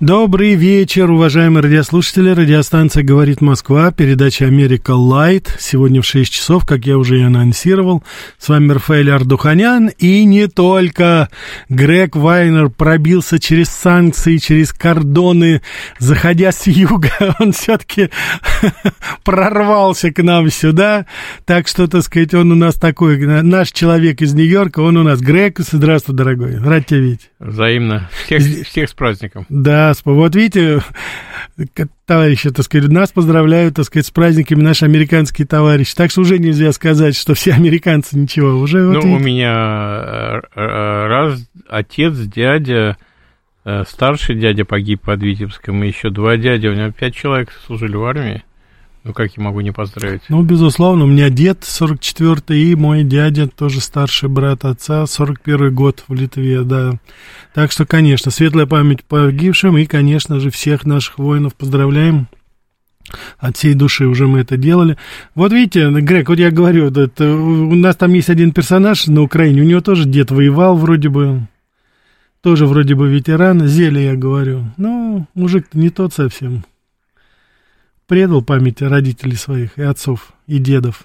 Добрый вечер, уважаемые радиослушатели. Радиостанция «Говорит Москва», передача «Америка Лайт». Сегодня в 6 часов, как я уже и анонсировал. С вами Рафаэль Ардуханян. И не только. Грег Вайнер пробился через санкции, через кордоны. Заходя с юга, он все-таки прорвался к нам сюда. Так что, так сказать, он у нас такой, наш человек из Нью-Йорка, он у нас Грег. Здравствуй, дорогой. Рад тебя видеть. Взаимно. Всех, всех с праздником. Да, вот видите, товарищи, так сказать, нас поздравляют, так сказать, с праздниками наши американские товарищи. Так что уже нельзя сказать, что все американцы ничего. Уже ну, вот у меня э, э, раз отец, дядя, э, старший дядя погиб под Витебском, и еще два дяди, у него пять человек служили в армии. Ну, как я могу не поздравить? Ну, безусловно, у меня дед 44-й, и мой дядя, тоже старший брат отца, 41-й год в Литве, да. Так что, конечно, светлая память погибшим, и, конечно же, всех наших воинов поздравляем. От всей души уже мы это делали. Вот видите, Грег, вот я говорю, это, у нас там есть один персонаж на Украине, у него тоже дед воевал вроде бы, тоже вроде бы ветеран, Зелье я говорю. Ну, мужик-то не тот совсем предал память родителей своих и отцов, и дедов.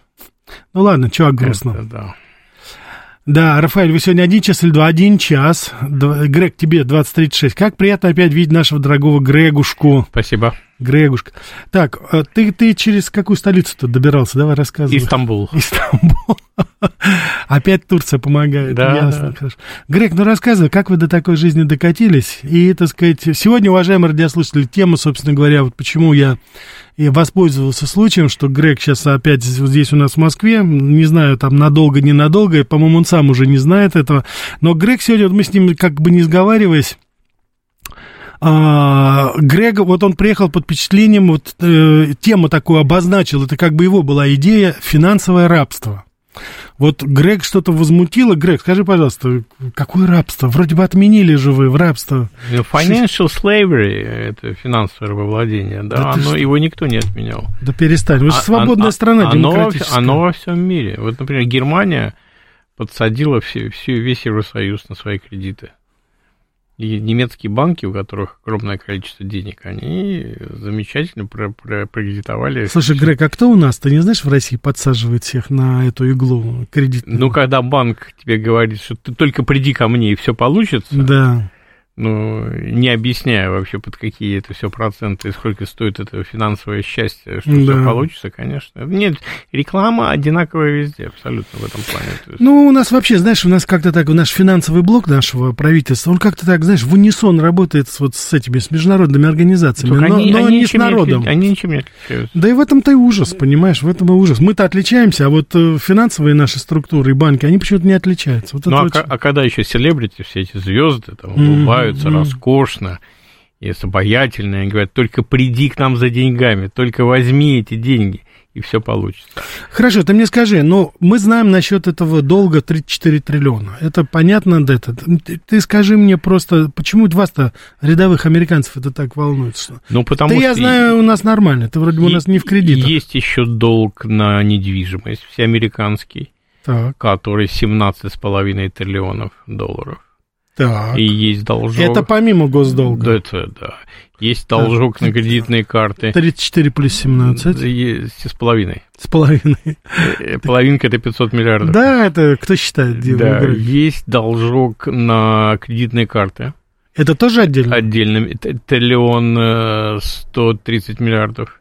Ну ладно, чувак грустно. Это, да. Да, Рафаэль, вы сегодня один час или два? Один час. Грег, тебе 2036. Как приятно опять видеть нашего дорогого Грегушку. Спасибо. Грегушка. Так, а ты, ты через какую столицу-то добирался? Давай рассказывай. Истамбул. Истамбул. Опять Турция помогает. Да, Ясно, хорошо. Грег, ну рассказывай, как вы до такой жизни докатились? И, так сказать, сегодня, уважаемые радиослушатели, тема, собственно говоря, вот почему я и воспользовался случаем, что Грег сейчас опять здесь у нас в Москве, не знаю, там надолго, ненадолго, по-моему, он сам уже не знает этого, но Грег сегодня, вот мы с ним как бы не сговариваясь, а, Грег, вот он приехал под впечатлением, вот э, тему такую обозначил, это как бы его была идея финансовое рабство. Вот Грег что-то возмутило. Грег, скажи, пожалуйста, какое рабство? Вроде бы отменили же вы в рабство. Ну, financial slavery, это финансовое рабовладение, да, да оно, его никто не отменял. Да перестань, вы же а, свободная а, страна, оно, демократическая. Оно во всем мире. Вот, например, Германия подсадила все, все, весь Евросоюз на свои кредиты. И немецкие банки, у которых огромное количество денег, они замечательно про про прокредитовали. Слушай, Грег, а кто у нас, ты не знаешь, в России подсаживает всех на эту иглу кредитную? Ну, когда банк тебе говорит, что ты только приди ко мне, и все получится. Да ну, не объясняя вообще, под какие это все проценты и сколько стоит это финансовое счастье, что да. все получится, конечно. Нет, реклама одинаковая везде, абсолютно в этом плане. Есть... Ну, у нас вообще, знаешь, у нас как-то так, наш финансовый блок нашего правительства, он как-то так, знаешь, в унисон работает с, вот с этими, с международными организациями, но, они, но они не с народом. Не они ничем не отличаются. Да и в этом-то и ужас, понимаешь, в этом и ужас. Мы-то отличаемся, а вот э, финансовые наши структуры и банки, они почему-то не отличаются. Вот ну, а, очень... а когда еще селебрити, все эти звезды, там, улыбаются, одеваются mm-hmm. роскошно и с обаятельно, и говорят, только приди к нам за деньгами, только возьми эти деньги, и все получится. Хорошо, ты мне скажи, ну, мы знаем насчет этого долга 34 триллиона. Это понятно, это. Ты скажи мне просто, почему вас-то, рядовых американцев, это так волнует? Что? Ну, потому ты, что... я знаю, у нас нормально, ты вроде бы у нас не в кредитах. Есть еще долг на недвижимость, всеамериканский, так. который 17,5 триллионов долларов. Так. И есть должок. Это помимо госдолга. Да, это, да. Есть должок так. на кредитные карты. 34 плюс 17. Есть с половиной. С половиной. Э, половинка это 500 миллиардов. Да, это кто считает? Да, есть должок на кредитные карты. Это тоже отдельно? Отдельно. Триллион 130 э, миллиардов.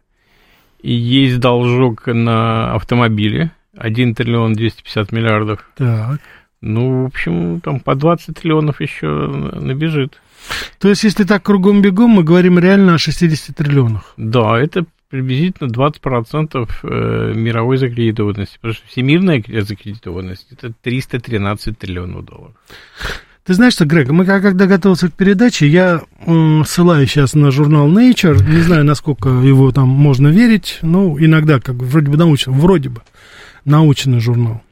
И есть должок на автомобили. 1 триллион 250 миллиардов. Так. Ну, в общем, там по 20 триллионов еще набежит. То есть, если так кругом-бегом, мы говорим реально о 60 триллионах? Да, это приблизительно 20% э, мировой закредитованности. Потому что всемирная закредитованность – это 313 триллионов долларов. Ты знаешь что, Грег, мы когда готовился к передаче, я э, ссылаю сейчас на журнал Nature, не знаю, насколько его там можно верить, но иногда как вроде бы научный, вроде бы научный журнал.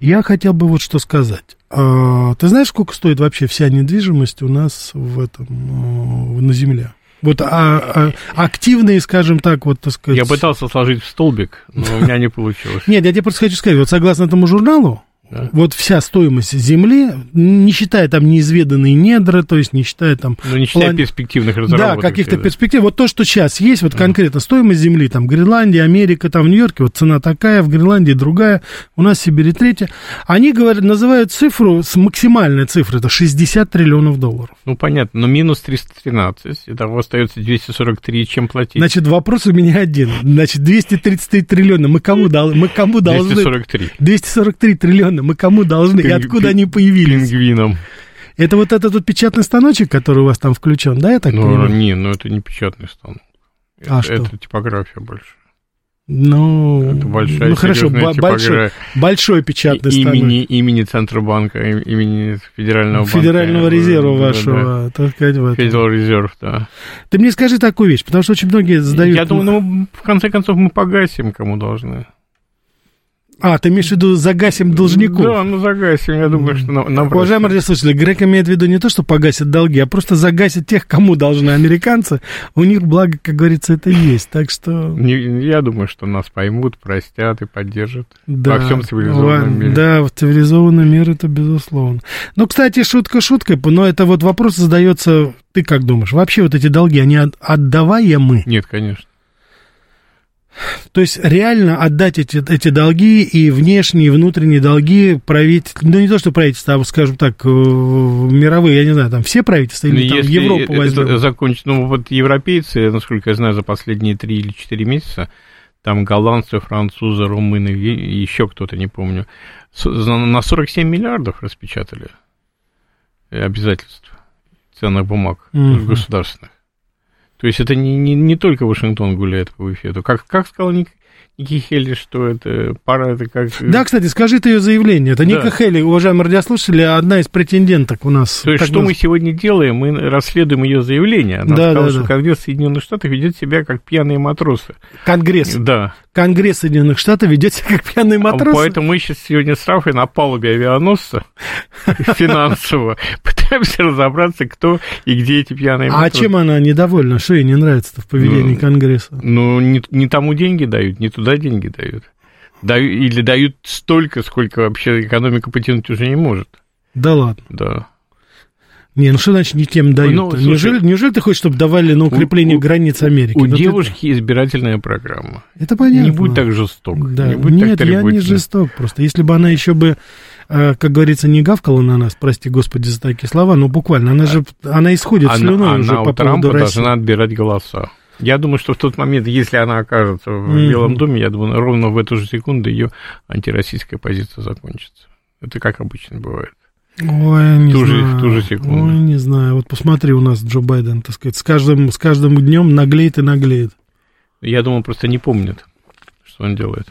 Я хотел бы вот что сказать. А, ты знаешь, сколько стоит вообще вся недвижимость у нас в этом, э, на Земле? Вот а, а, активные, скажем так, вот, так сказать... Я пытался сложить в столбик, но у меня не получилось. Нет, я тебе просто хочу сказать, вот согласно этому журналу, да. Вот вся стоимость земли, не считая там неизведанные недра, то есть не считая там... Ну, не считая план... перспективных разработок. Да, каких-то перспектив. Вот то, что сейчас есть, вот конкретно стоимость земли, там, Гренландия, Америка, там, в Нью-Йорке, вот цена такая, в Гренландии другая, у нас в Сибири третья. Они говорят, называют цифру, с максимальной цифрой, это 60 триллионов долларов. Ну, понятно, но минус 313, итого остается 243, чем платить? Значит, вопрос у меня один. Значит, 233 триллиона, мы кому, дал, мы кому 243. должны... 243. 243 триллиона мы кому должны, и откуда они появились? Пингвином. Это вот этот вот печатный станочек, который у вас там включен, да, я так ну, понимаю? Не, ну это не печатный станок. А это, что? Это типография больше. Ну, это большая, ну хорошо, большой, большой печатный и, станок. Имени, имени Центробанка, имени Федерального банка. Федерального резерва да, вашего, да. так сказать. Вот. Федерал резерв, да. Ты мне скажи такую вещь, потому что очень многие задают... Я думаю, ну, в конце концов, мы погасим, кому должны. А, ты имеешь в виду загасим должников? Да, ну загасим, я думаю, что нам... Уважаемые радиослушатели, Грек имеет в виду не то, что погасит долги, а просто загасит тех, кому должны американцы. У них, благо, как говорится, это есть, так что... Не, я думаю, что нас поймут, простят и поддержат да, во всем цивилизованном мире. Да, в цивилизованном мире это безусловно. Ну, кстати, шутка шуткой, но это вот вопрос задается, ты как думаешь, вообще вот эти долги, они отдаваемы? Нет, конечно. То есть реально отдать эти, эти долги и внешние, и внутренние долги правительству, ну не то, что правительство, а, скажем так, мировые, я не знаю, там все правительства или ну, там Европу возьмем? Это закончить, ну вот европейцы, насколько я знаю, за последние три или четыре месяца, там голландцы, французы, румыны, еще кто-то, не помню, на 47 миллиардов распечатали обязательств ценных бумаг mm-hmm. государственных. То есть это не, не, не только Вашингтон гуляет по эфиру. Как, как сказал Ник, Ники Хелли, что это пара, это как... Да, кстати, скажи ты ее заявление. Это да. Ника Хелли, уважаемые радиослушатели, одна из претенденток у нас. То есть, что нас... мы сегодня делаем? Мы расследуем ее заявление. Она да, сказала, да, что да. Конгресс Соединенных Штатов ведет себя как пьяные матросы. Конгресс? Да. Конгресс Соединенных Штатов ведет себя как пьяные матросы? Поэтому мы сейчас сегодня с Рафой на палубе авианосца финансово пытаемся разобраться, кто и где эти пьяные матросы. А чем она недовольна? Что ей не нравится в поведении Конгресса? Ну, не тому деньги дают, не туда туда деньги дают. Дают, или дают столько, сколько вообще экономика потянуть уже не может. Да ладно. Да. Не, ну что значит не тем дают? Ну, слушай, неужели, неужели ты хочешь, чтобы давали на укрепление у, границ Америки? У ну, девушки это... избирательная программа. Это понятно. Не будь так жесток. Да. Не будь Нет, так я не жесток просто. Если бы она еще бы, э, как говорится, не гавкала на нас, прости господи за такие слова, но буквально, она же, она исходит она, слюной она уже по Трампа поводу России. должна отбирать голоса. Я думаю, что в тот момент, если она окажется в mm-hmm. Белом доме, я думаю, ровно в эту же секунду ее антироссийская позиция закончится. Это как обычно бывает. Ой, не ту знаю. Же, ту же секунду. Ой, не знаю. Вот посмотри, у нас Джо Байден, так сказать, с каждым, с каждым днем наглеет и наглеет. Я думаю, просто не помнит, что он делает.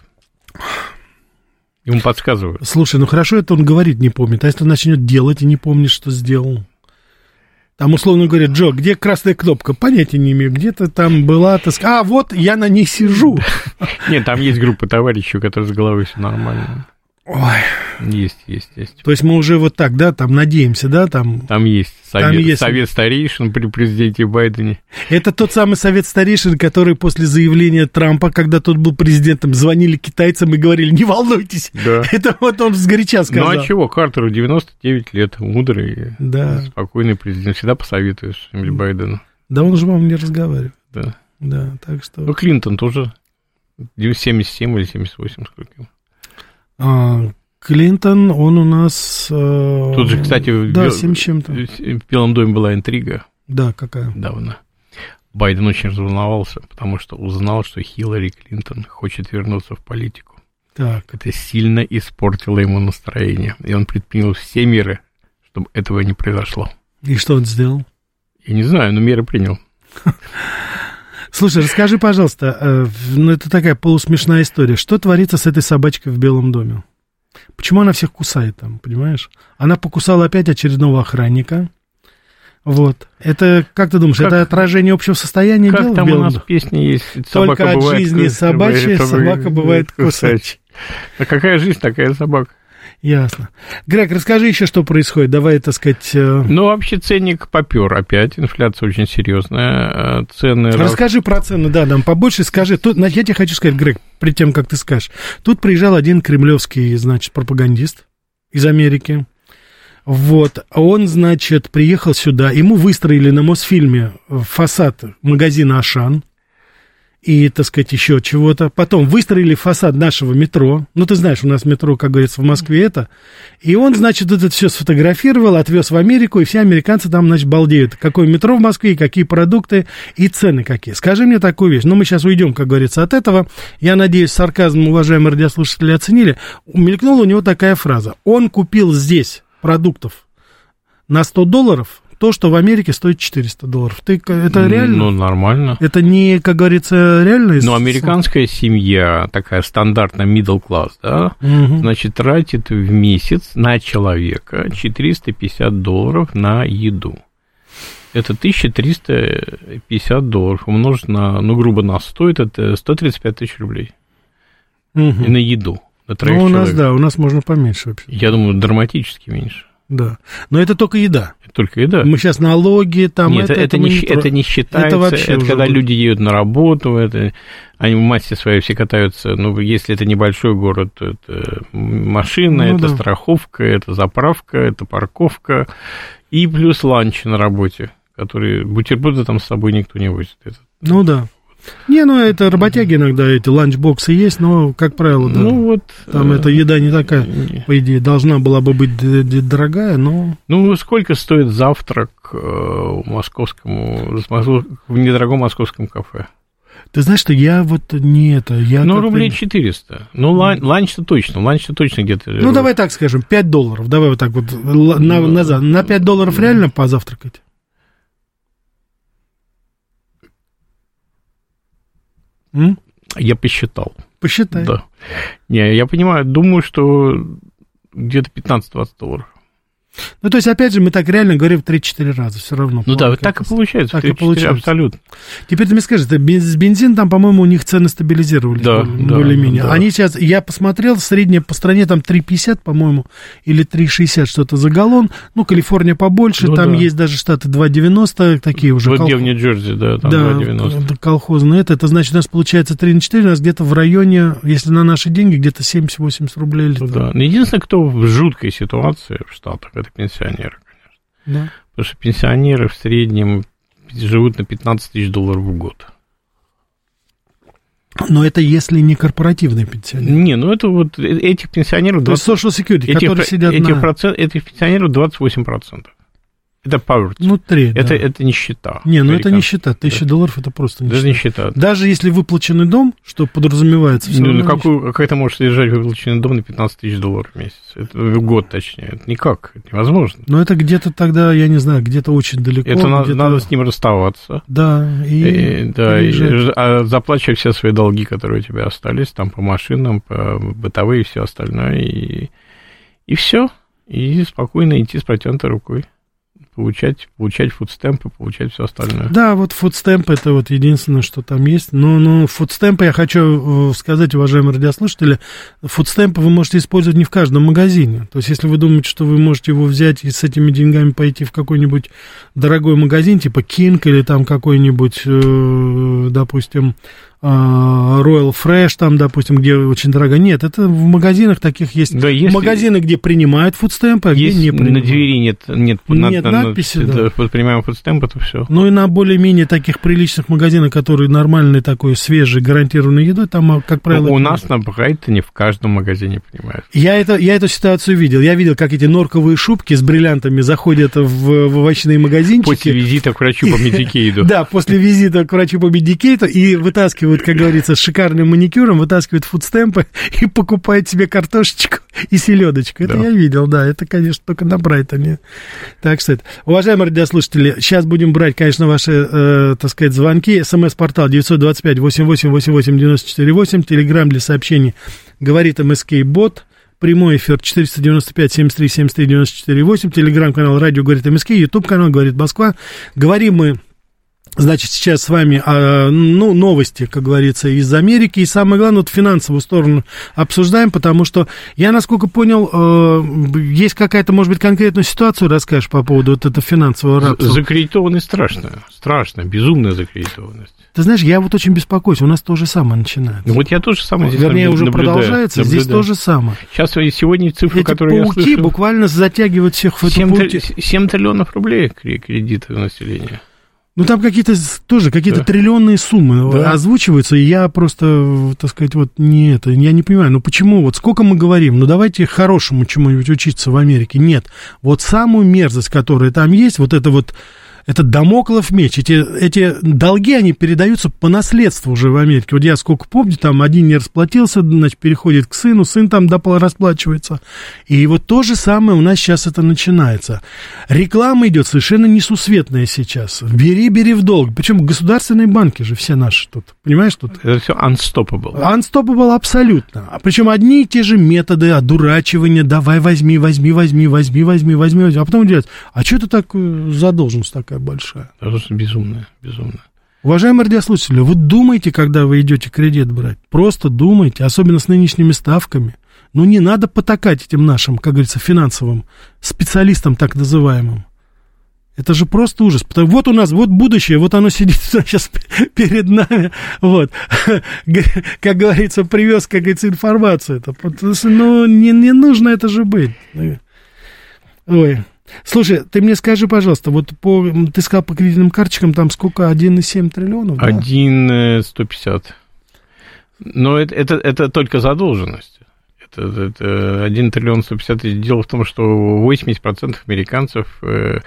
Ему подсказывают. Слушай, ну хорошо, это он говорит, не помнит. А если он начнет делать и не помнит, что сделал? Там, условно говоря, Джо, где красная кнопка? Понятия не имею. Где-то там была, так сказать, а вот я на ней сижу. Нет, там есть группа товарищей, у которых с головой все нормально. Ой. Есть, есть, есть. То есть мы уже вот так, да, там надеемся, да, там... Там есть совет, там есть... совет старейшин при президенте Байдене. Это тот самый совет старейшин, который после заявления Трампа, когда тот был президентом, звонили китайцам и говорили, не волнуйтесь. Да. Это вот он сгоряча сказал. Ну а чего, Картеру 99 лет, мудрый, да. спокойный президент, всегда посоветуешь Байдену. Да он же вам не разговаривает. Да. Да, так что... Ну, Клинтон тоже 77 или 78, сколько ему. А, Клинтон, он у нас... Э, Тут же, кстати, да, в, Бел... чем-то. в Белом доме была интрига. Да, какая? Давно. Байден очень разволновался, потому что узнал, что Хиллари Клинтон хочет вернуться в политику. Так. Это сильно испортило ему настроение. И он предпринял все меры, чтобы этого не произошло. И что он сделал? Я не знаю, но меры принял. Слушай, расскажи, пожалуйста, э, ну это такая полусмешная история. Что творится с этой собачкой в Белом доме? Почему она всех кусает там, понимаешь? Она покусала опять очередного охранника. Вот. Это, как ты думаешь, Как- это отражение общего состояния Как дел в там у нас песня есть? Только от бывает жизни собачья, собака бывает кусачей. А какая жизнь, такая собака. Ясно. Грег, расскажи еще, что происходит. Давай, так сказать... э, Ну, вообще ценник попер опять, инфляция очень серьезная, э, цены... рас- Расскажи про цены, да, нам побольше скажи. Тут, я тебе хочу сказать, Грег, перед тем, как ты скажешь. Тут приезжал один кремлевский, значит, пропагандист из Америки. Вот, он, значит, приехал сюда, ему выстроили на Мосфильме фасад магазина «Ашан», и, так сказать, еще чего-то. Потом выстроили фасад нашего метро. Ну, ты знаешь, у нас метро, как говорится, в Москве это. И он, значит, это все сфотографировал, отвез в Америку, и все американцы там, значит, балдеют. Какое метро в Москве, и какие продукты, и цены какие. Скажи мне такую вещь. Ну, мы сейчас уйдем, как говорится, от этого. Я надеюсь, сарказм, уважаемые радиослушатели, оценили. Мелькнула у него такая фраза. Он купил здесь продуктов на 100 долларов то, что в Америке стоит 400 долларов. Ты, это реально? Ну, нормально. Это не, как говорится, реально? Но американская семья, такая стандартная middle class, да, Мгм. значит, тратит в месяц на человека 450 долларов на еду. Это 1350 долларов умножить на, ну, грубо на 100, это 135 тысяч рублей. Мгм. И на еду. На Ну, у нас, человек. да, у нас можно поменьше вообще. Я думаю, драматически меньше. Да. Но это только еда. Это только еда. Мы сейчас налоги, там Нет, это, это, мы не, не это не считается. вообще Это, уже когда люди едут на работу, это, они в массе своей все катаются. Ну, если это небольшой город, то это машина, Ну это да. страховка, это заправка, это парковка. И плюс ланч на работе, которые бутерброды там с собой никто не возит. Это, Ну, да. Не, ну, это работяги иногда, эти ланчбоксы есть, но, как правило, да. Ну, вот... там э, эта еда не такая, не- по идее, должна была бы быть дорогая, но... Ну, сколько стоит завтрак э, в московскому, в недорогом московском кафе? Ты знаешь, что я вот не это... Я Ну, рублей не- 400. Ну, лан- ланч-то точно, ланч-то точно где-то... Ну, давай так скажем, 5 долларов. Давай вот так вот на, Ну, назад. На 5 долларов реально позавтракать? М? Я посчитал. Посчитай. Да. Не, я понимаю, думаю, что где-то 15-20 долларов. Ну, то есть, опять же, мы так реально говорим в 3-4 раза все равно. Ну да, Как так и получается. так и 3-4, получается. Абсолютно. Теперь ты мне это без- бензин там, по-моему, у них цены стабилизировались Да, более- да, более-менее. да. Они сейчас, я посмотрел, средняя по стране там 3,50, по-моему, или 3,60 что-то за галлон. Ну, Калифорния побольше, Ну там да. есть даже штаты 2,90, такие уже. Вот кол- где в Нью-Джерси, да, там да, 2,90. это колхозные. Это, это значит, у нас получается 3 на 4, у нас где-то в районе, если на наши деньги, где-то 70-80 рублей Ну литр. да. Но Единственное, кто в жуткой ситуации в Штатах, это пенсионеры. Да. Потому что пенсионеры в среднем живут на 15 тысяч долларов в год. Но это если не корпоративные пенсионеры. Не, ну это вот э- этих пенсионеров... То есть 20 Social Security, этих, которые сидят этих, на... процент, этих пенсионеров 28%. Это poverty. Ну, треть, это, да. это нищета. Не, ну это нищета. Тысяча долларов это просто Даже нищета. нищета. Даже если выплаченный дом, что подразумевается, Ну, ну какую, как это может содержать выплаченный дом на 15 тысяч долларов в месяц? Это, в год, точнее. Это никак, это невозможно. Но это где-то тогда, я не знаю, где-то очень далеко. это на- где-то- надо с ним расставаться. Да, и... И, да, и, а заплачивать все свои долги, которые у тебя остались, там по машинам, по бытовые и все остальное, и, и все. И спокойно идти с протянутой рукой. Получать, получать фудстемпы, получать все остальное. Да, вот фудстемп это вот единственное, что там есть. Но, ну, фудстемпы, я хочу э, сказать, уважаемые радиослушатели, фудстемпы вы можете использовать не в каждом магазине. То есть, если вы думаете, что вы можете его взять и с этими деньгами пойти в какой-нибудь дорогой магазин, типа King или там какой-нибудь, э, допустим, Royal Fresh, там, допустим, где очень дорого. Нет, это в магазинах таких есть. Да, если- Магазины, где принимают фудстемпы, а где не на принимают. двери нет, нет, Нет надписи, да. под принимаем фудстемп, это все. Ну и на более-менее таких приличных магазинах, которые нормальной такой свежей гарантированной едой, там, а, как правило... У это нас на Брайтоне в каждом магазине понимают. Я, это, я эту ситуацию видел. Я видел, как эти норковые шубки с бриллиантами заходят в, в овощные магазинчики. После визита к врачу по Медикейду. Да, после визита к врачу по Медикейду и вытаскивают, как говорится, с шикарным маникюром, вытаскивают food stamp ы и покупают себе картошечку и селедочку. Это Да. я видел, да, это, конечно, только на Брайтоне. Так что это. Уважаемые радиослушатели, сейчас будем брать, конечно, ваши, э, так сказать, звонки. СМС-портал 925-88-88-94-8, телеграмм для сообщений говорит МСК-бот. прямой эфир 495-73-73-94-8, телеграм-канал «Радио говорит МСК», ютуб-канал «Говорит Москва». Говорим мы Значит, сейчас с вами а, ну, новости, как говорится, из Америки. И самое главное, вот финансовую сторону обсуждаем, потому что я, насколько понял, э, есть какая-то, может быть, конкретную ситуацию расскажешь по поводу вот этого финансового рабства. Закредитованность страшная, страшная, безумная закредитованность. Ты знаешь, я вот очень беспокоюсь, у нас то же самое начинается. Ну, вот я тоже самое здесь Вернее, уже наблюдаю, продолжается, наблюдаю. здесь то же самое. Сейчас сегодня цифры, Эти которые пауки я слышал... буквально затягивают всех в эту 7, пауки. 7 триллионов рублей кредиты населения. Ну, там какие-то тоже какие-то да. триллионные суммы Да. озвучиваются, и я просто, так сказать, вот не это, я не понимаю, ну почему, вот сколько мы говорим, ну давайте хорошему чему-нибудь учиться в Америке. Нет, вот самую мерзость, которая там есть, вот это вот это домоклов меч. Эти, эти долги, они передаются по наследству уже в Америке. Вот я сколько помню, там один не расплатился, значит, переходит к сыну, сын там расплачивается. И вот то же самое у нас сейчас это начинается. Реклама идет совершенно несусветная сейчас. Бери, бери в долг. Причем государственные банки же все наши тут. Понимаешь, тут? Это все unstoppable. Unstoppable абсолютно. А причем одни и те же методы одурачивания. Давай, возьми, возьми, возьми, возьми, возьми, возьми. возьми. А потом делать, а что это так э, задолженность такая большая? Это безумно, безумно. Уважаемые радиослушатели, вы думайте, когда вы идете кредит брать. Просто думайте, особенно с нынешними ставками. Ну, не надо потакать этим нашим, как говорится, финансовым специалистам так называемым. Это же просто ужас. Потому, вот у нас, вот будущее, вот оно сидит сейчас перед нами. Вот. Как говорится, привез, как говорится, информацию. Ну, не, не нужно это же быть. Ой. Слушай, ты мне скажи, пожалуйста, вот по, ты сказал по кредитным карточкам, там сколько, 1,7 триллионов? Да? 1,150. Но это, это, это только задолженность. Это, это 1 триллион 150. Дело в том, что 80% американцев э,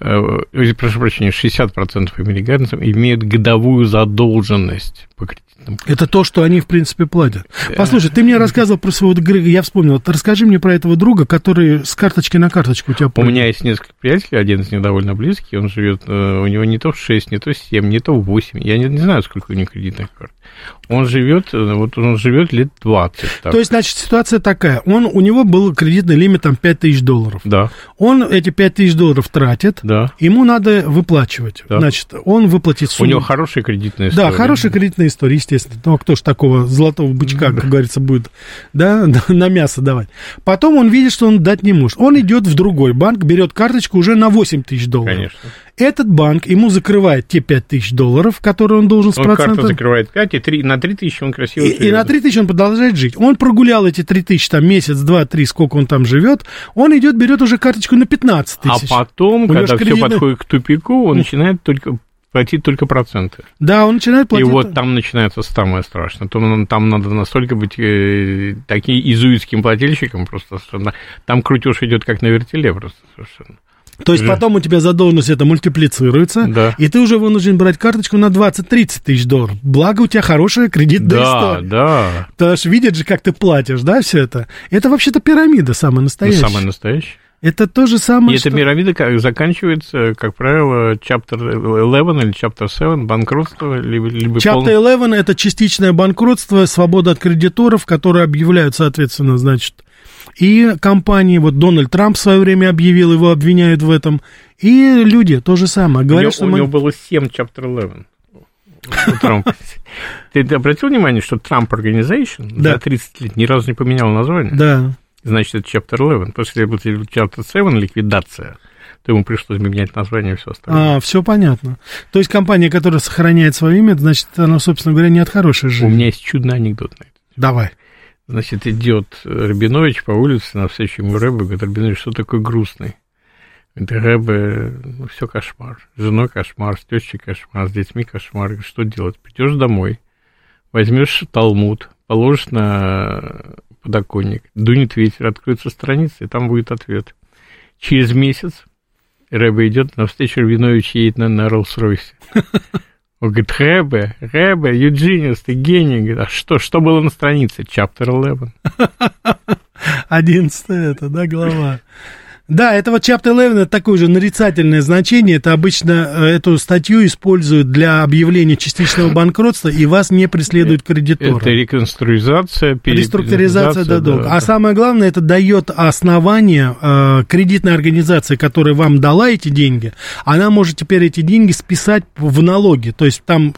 э, прошу прощения, 60% американцев имеют годовую задолженность по кредитам. Это то, что они, в принципе, платят. Послушай, ты мне рассказывал про своего друга, я вспомнил, вот расскажи мне про этого друга, который с карточки на карточку у тебя У меня есть несколько приятелей, один из них довольно близкий, он живет, у него не то в 6, не то в 7, не то в 8, я не, не знаю, сколько у него кредитных карт. Он живет, вот он живет лет 20. Так. То есть, значит, ситуация такая, он, у него был кредитный лимит там 5 тысяч долларов. Да. Он эти 5 тысяч долларов тратит, да. ему надо выплачивать. Да. Значит, он выплатит сумму. У него хорошая кредитная история. Да, хорошая кредитная история, естественно. Ну, а кто ж такого золотого бычка, как говорится, будет, да, на мясо давать. Потом он видит, что он дать не может. Он идет в другой банк, берет карточку уже на 8 тысяч долларов. Конечно. Этот банк ему закрывает те 5 тысяч долларов, которые он должен с Он процентом. карту закрывает 5, и 3, на 3 тысячи он красиво И, и на 3 тысячи он продолжает жить. Он прогулял эти 3 тысячи, там, месяц, два, три, сколько он там живет, он идет, берет уже карточку на 15 А тысяч. потом, него когда все кредитный- подходит к тупику, он начинает только платить только проценты. Да, он начинает платить. И вот там начинается самое страшное. Там, там надо настолько быть э, таким изуитским плательщиком просто. совершенно. Там крутеж идет как на вертеле просто совершенно. То есть потом у тебя задолженность это мультиплицируется, Да. и ты уже вынужден брать карточку на 20-30 тысяч долларов. Благо у тебя хорошая кредитная Да, история. да. Потому что видят же, как ты платишь, да, все это. Это вообще-то пирамида самая Ну, настоящая. Это то же самое, И эта что- пирамида как- заканчивается, как правило, chapter 11 или chapter 7, банкротство, либо, либо Chapter пол- 11 это частичное банкротство, свобода от кредиторов, которые объявляют, соответственно, значит, и компании, вот Дональд Трамп в свое время объявил, его обвиняют в этом, и люди то же самое. У, Говорят, него, что у мы- него было 7 chapter 11. у Трампа. Ты обратил внимание, что Trump Organization Да. за 30 лет ни разу не поменял название? Да, Значит, это Chapter 11. После этого Chapter 7 ликвидация, то ему пришлось менять название и все остальное. а, все понятно. То есть компания, которая сохраняет свое имя, значит, она, собственно говоря, не от хорошей жизни. У меня есть чудный анекдот на это. Давай. Значит, идет Рабинович по улице на встречу ему Рэбе, говорит, Рабинович, что такой грустный? Говорит, Рэбе, ну, все кошмар. С женой кошмар, с тещей кошмар, с детьми кошмар. Говорит, что делать? Придешь домой, возьмешь талмуд, положишь на подоконник, дунет ветер, откроется страница, и там будет ответ. Через месяц Рэбе идет, на встречу Рабинович едет на, на Роллс-Ройсе. Он говорит, Рэбе, Рэбе, Юджиниус, ты гений. Говорит, а что, что было на странице? Chapter 11. Одиннадцатая это, да, глава. Да, это вот Chapter 11, это такое же нарицательное значение. Это обычно э, эту статью используют для объявления частичного банкротства, и вас не преследуют кредиторы. Это реконструизация, Реструктуризация до долга. Да, а самое главное, это дает основание э, кредитной организации, которая вам дала эти деньги, она может теперь эти деньги списать в налоги. То есть там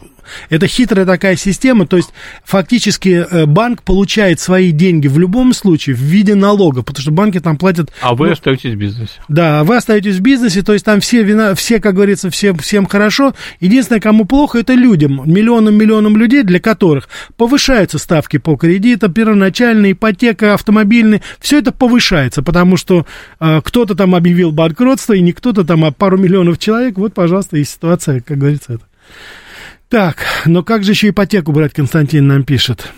это хитрая такая система, то есть фактически э, банк получает свои деньги в любом случае в виде налога, потому что банки там платят... А вы ну, остаетесь в бизнесе. Да, вы остаетесь в бизнесе, то есть там все, вина, все как говорится, все, всем хорошо. Единственное, кому плохо, это людям, миллионам-миллионам людей, для которых повышаются ставки по кредитам, первоначальная ипотека, автомобильные, все это повышается, потому что э, кто-то там объявил банкротство, и не кто-то там, а пару миллионов человек, вот, пожалуйста, и ситуация, как говорится, это. Так, но как же еще ипотеку брать, Константин нам пишет.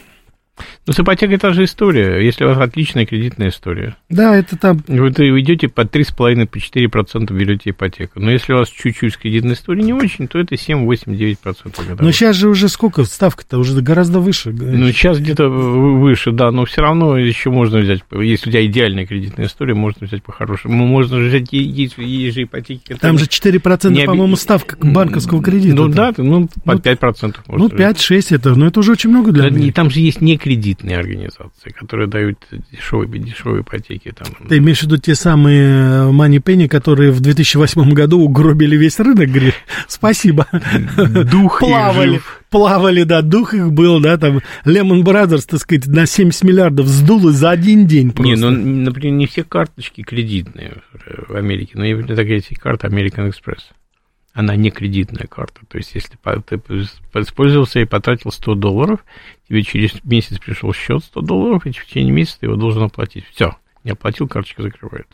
Ну, с ипотекой та же история, если у вас отличная кредитная история. Да, это там... Вы идете по 3,5-4% по 4% берете ипотеку. Но если у вас чуть-чуть с кредитной историей не очень, то это 7, 8, 9% годовых. Но сейчас же уже сколько? Ставка-то уже гораздо выше. Ну, сейчас где-то выше, да, но все равно еще можно взять, если у тебя идеальная кредитная история, можно взять по-хорошему. Можно взять, есть, есть же ипотеки. Там же 4%, не по-моему, ставка банковского кредита. Ну, да, ну, по ну, 5%. Ну, 5-6 это, ну, это уже очень много для да, Там же есть не кредитные организации, которые дают дешевые, дешевые ипотеки. Там. Ты имеешь в виду те самые Money Penny, которые в 2008 году угробили весь рынок, Гриш? Спасибо. Дух плавали, плавали, да, дух их был, да, там Lehman Brothers, так сказать, на 70 миллиардов сдуло за один день просто. Не, ну, например, не все карточки кредитные в Америке, но есть такая карта American Express она не кредитная карта. То есть, если ты использовался и потратил 100 долларов, тебе через месяц пришел счет 100 долларов, и в течение месяца ты его должен оплатить. Все, не оплатил, карточка закрывает.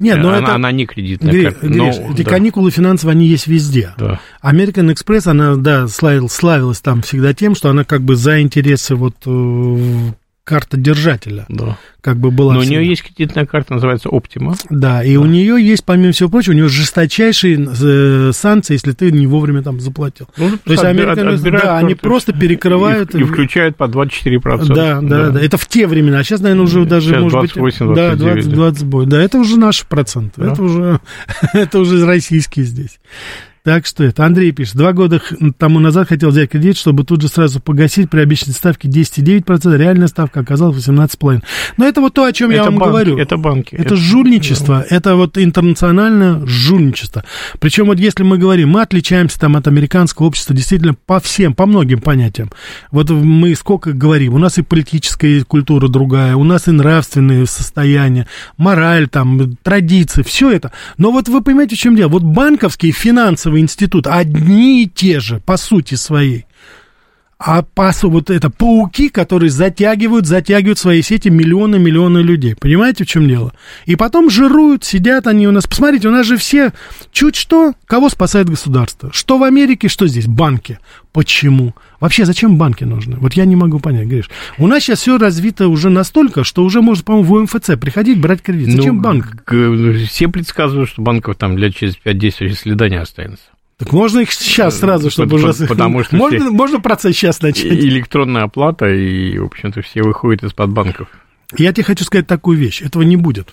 Нет, но она, это... она не кредитная Гриш, карта. Гриш, но, эти да. каникулы финансовые, они есть везде. Да. American Express, она, да, славилась, славилась там всегда тем, что она как бы за интересы вот э, карта держателя. Да. Как бы была. Но всегда. у нее есть кредитная карта, называется Optima. Да, и да. у нее есть, помимо всего прочего, у нее жесточайшие э, санкции, если ты не вовремя там заплатил. Ну, То есть Америка, да, они просто перекрывают. И, и включают по 24%. Да, да, да, да. Это в те времена. А сейчас, наверное, уже даже, сейчас может 28, быть... 29, да, 20, 20 бой. Да, это уже наш процент. Да. Это, уже, это уже российский здесь. Так что это. Андрей пишет. Два года тому назад хотел взять кредит, чтобы тут же сразу погасить при обещанной ставке 10,9%. Реальная ставка оказалась 18,5%. Но это вот то, о чем это я вам банки, говорю. Это банки. Это, это жульничество. Да. Это вот интернациональное жульничество. Причем вот если мы говорим, мы отличаемся там от американского общества действительно по всем, по многим понятиям. Вот мы сколько говорим, у нас и политическая культура другая, у нас и нравственные состояния, мораль там, традиции, все это. Но вот вы понимаете, в чем дело? Вот банковские, финансовые институт, одни и те же, по сути своей. А по, вот это пауки, которые затягивают, затягивают свои сети миллионы, миллионы людей. Понимаете, в чем дело? И потом жируют, сидят они у нас. Посмотрите, у нас же все чуть что, кого спасает государство. Что в Америке, что здесь, банки. Почему? Вообще, зачем банки нужны? Вот я не могу понять, говоришь. У нас сейчас все развито уже настолько, что уже может, по-моему, в УМФЦ приходить, брать кредит. Зачем ну, банк? Все предсказывают, что банков там лет через 5-10 следа не останется. Так можно их сейчас э, сразу, чтобы потому, уже... Потому что можно, все... можно процесс сейчас начать. Электронная оплата, и, в общем-то, все выходят из-под банков. Я тебе хочу сказать такую вещь. Этого не будет.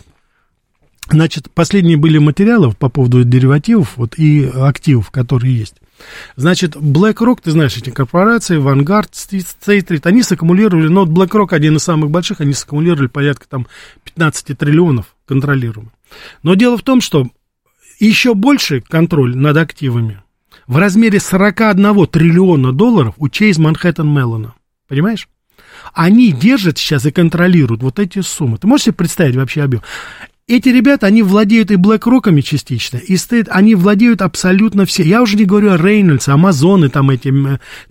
Значит, последние были материалы по поводу деривативов вот, и активов, которые есть. Значит, BlackRock, ты знаешь эти корпорации, Vanguard, State они саккумулировали, но ну, BlackRock один из самых больших, они саккумулировали порядка там 15 триллионов контролируемых. Но дело в том, что еще больше контроль над активами в размере 41 триллиона долларов у Chase Manhattan Mellon. Понимаешь? Они держат сейчас и контролируют вот эти суммы. Ты можешь себе представить вообще объем? Эти ребята, они владеют и BlackRock'ами частично, и State, они владеют абсолютно все. Я уже не говорю о Рейнольдсе, Амазоны, там эти,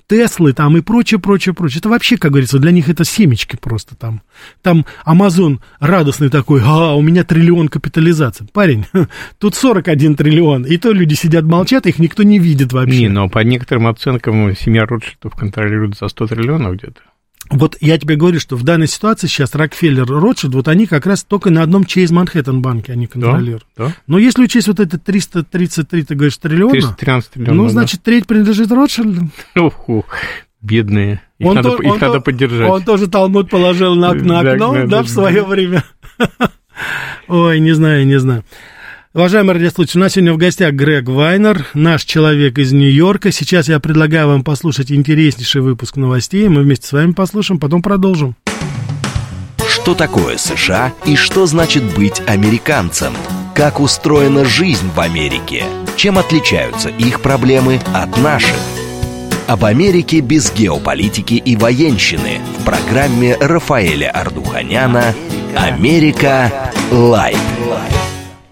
Теслы, там и прочее, прочее, прочее. Это вообще, как говорится, для них это семечки просто там. Там Амазон радостный такой, а, у меня триллион капитализации. Парень, тут 41 триллион, и то люди сидят молчат, их никто не видит вообще. Не, но по некоторым оценкам семья Ротшильдов контролирует за 100 триллионов где-то. Вот я тебе говорю, что в данной ситуации сейчас Рокфеллер, Ротшильд, вот они как раз только на одном Чейз Манхэттен банке они контролируют. Да, да. Но если учесть вот это 333, ты говоришь, триллиона, 313 триллионов, ну, значит, да. треть принадлежит Ротшильду. Оху, бедные. Их, он надо, то, их он надо то, поддержать. Он тоже Талмуд положил на, на окно, да, в свое время. Ой, не знаю, не знаю. Уважаемые радиослушатели, у нас сегодня в гостях Грег Вайнер, наш человек из Нью-Йорка. Сейчас я предлагаю вам послушать интереснейший выпуск новостей. Мы вместе с вами послушаем, потом продолжим. Что такое США и что значит быть американцем? Как устроена жизнь в Америке? Чем отличаются их проблемы от наших? Об Америке без геополитики и военщины в программе Рафаэля Ардуханяна «Америка. Light».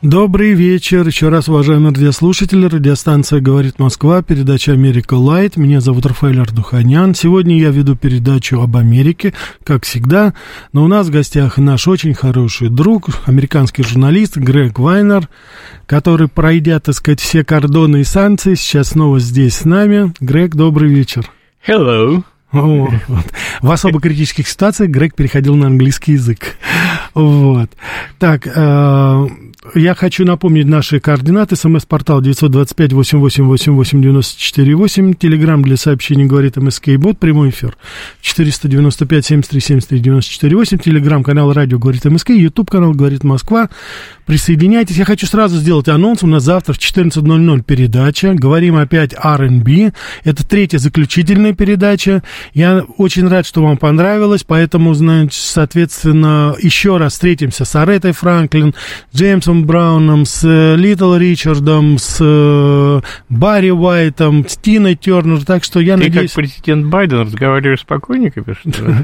Добрый вечер. Еще раз, уважаемые радиослушатели. Радиостанция «Говорит Москва», передача «Америка Light». Меня зовут Рафаэль Ардуханян. Сегодня я веду передачу об Америке, как всегда. Но у нас в гостях наш очень хороший друг, американский журналист Грег Вайнер, который, пройдя, так сказать, все кордоны и санкции, сейчас снова здесь с нами. Грег, добрый вечер. Hello. О, вот. В особо критических ситуациях Грег переходил на английский язык. Вот. Так, э, я хочу напомнить наши координаты. СМС-портал 925-88-88-94-8. Телеграмм для сообщений говорит МСК Бот. Прямой эфир 495-73-73-94-8. Телеграмм-канал радио говорит МСК. Ютуб-канал говорит Москва. Присоединяйтесь. Я хочу сразу сделать анонс. У нас завтра в 14.00 передача. Говорим опять R&B. Это третья заключительная передача. Я очень рад, что вам понравилось. Поэтому, значит, соответственно, еще раз встретимся с Аретой Франклин, Джеймсом Брауном, с Литл Ричардом, с э, Барри Уайтом, с Тиной Тернер. Так что я Ты надеюсь... как президент Байден разговариваешь с покойниками, что ли?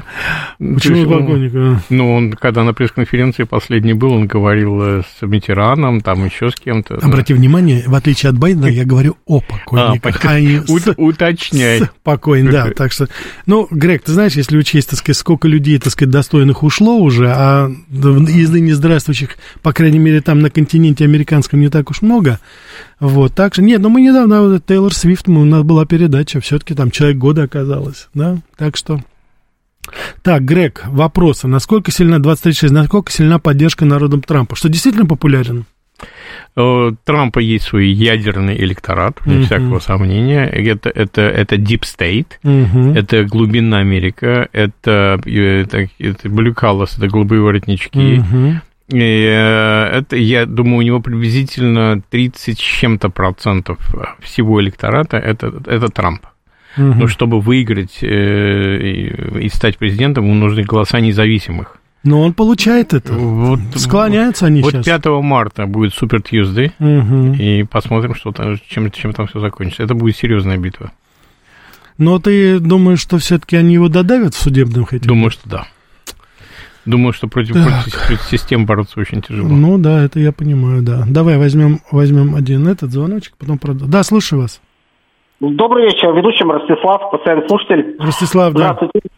Почему с покойниками? Ну, он, когда на пресс-конференции последний был, он говорил э, с ветераном, там еще с кем-то. Обрати внимание, в отличие от Байдена, я говорю о покойниках, а, не с- Уточняй. покойник, да, так что... Ну, Грег, ты знаешь, если учесть, так сказать, сколько людей, так сказать, достойных ушло уже, а из ныне здравствующих, по крайней мере, там на континенте американском не так уж много, вот, так что... Нет, ну мы недавно, вот, Тейлор Свифт, у нас была передача, все-таки там человек года оказалось, да, так что... Так, Грег, вопросы. Насколько сильна 236, насколько сильна поддержка народом Трампа? Что действительно популярен? У Трампа есть свой ядерный электорат, вне Мгм. всякого сомнения. Это, это, это Deep State, Мгм. это глубинная Америка, это, э, это, это Blue Colors, это голубые воротнички. Мгм. И, э, это, я думаю, у него приблизительно 30 с чем-то процентов всего электората это, это Трамп. Мгм. Но чтобы выиграть э, и, и стать президентом, ему нужны голоса независимых. Но он получает это. Вот, Склоняются они вот сейчас. 5 марта будет Супер Тьюздей, Мгм. и посмотрим, что там, чем, чем там все закончится. Это будет серьезная битва. Но ты думаешь, что все-таки они его додавят в судебном хотя бы? Думаю, что да. Думаю, что против, против, против систем бороться очень тяжело. Ну да, это я понимаю, да. Давай возьмем, возьмем один этот звоночек, потом продолжим. Да, слушаю вас. Добрый вечер, ведущий Ростислав, постоянный слушатель. Ростислав, да. Здравствуйте.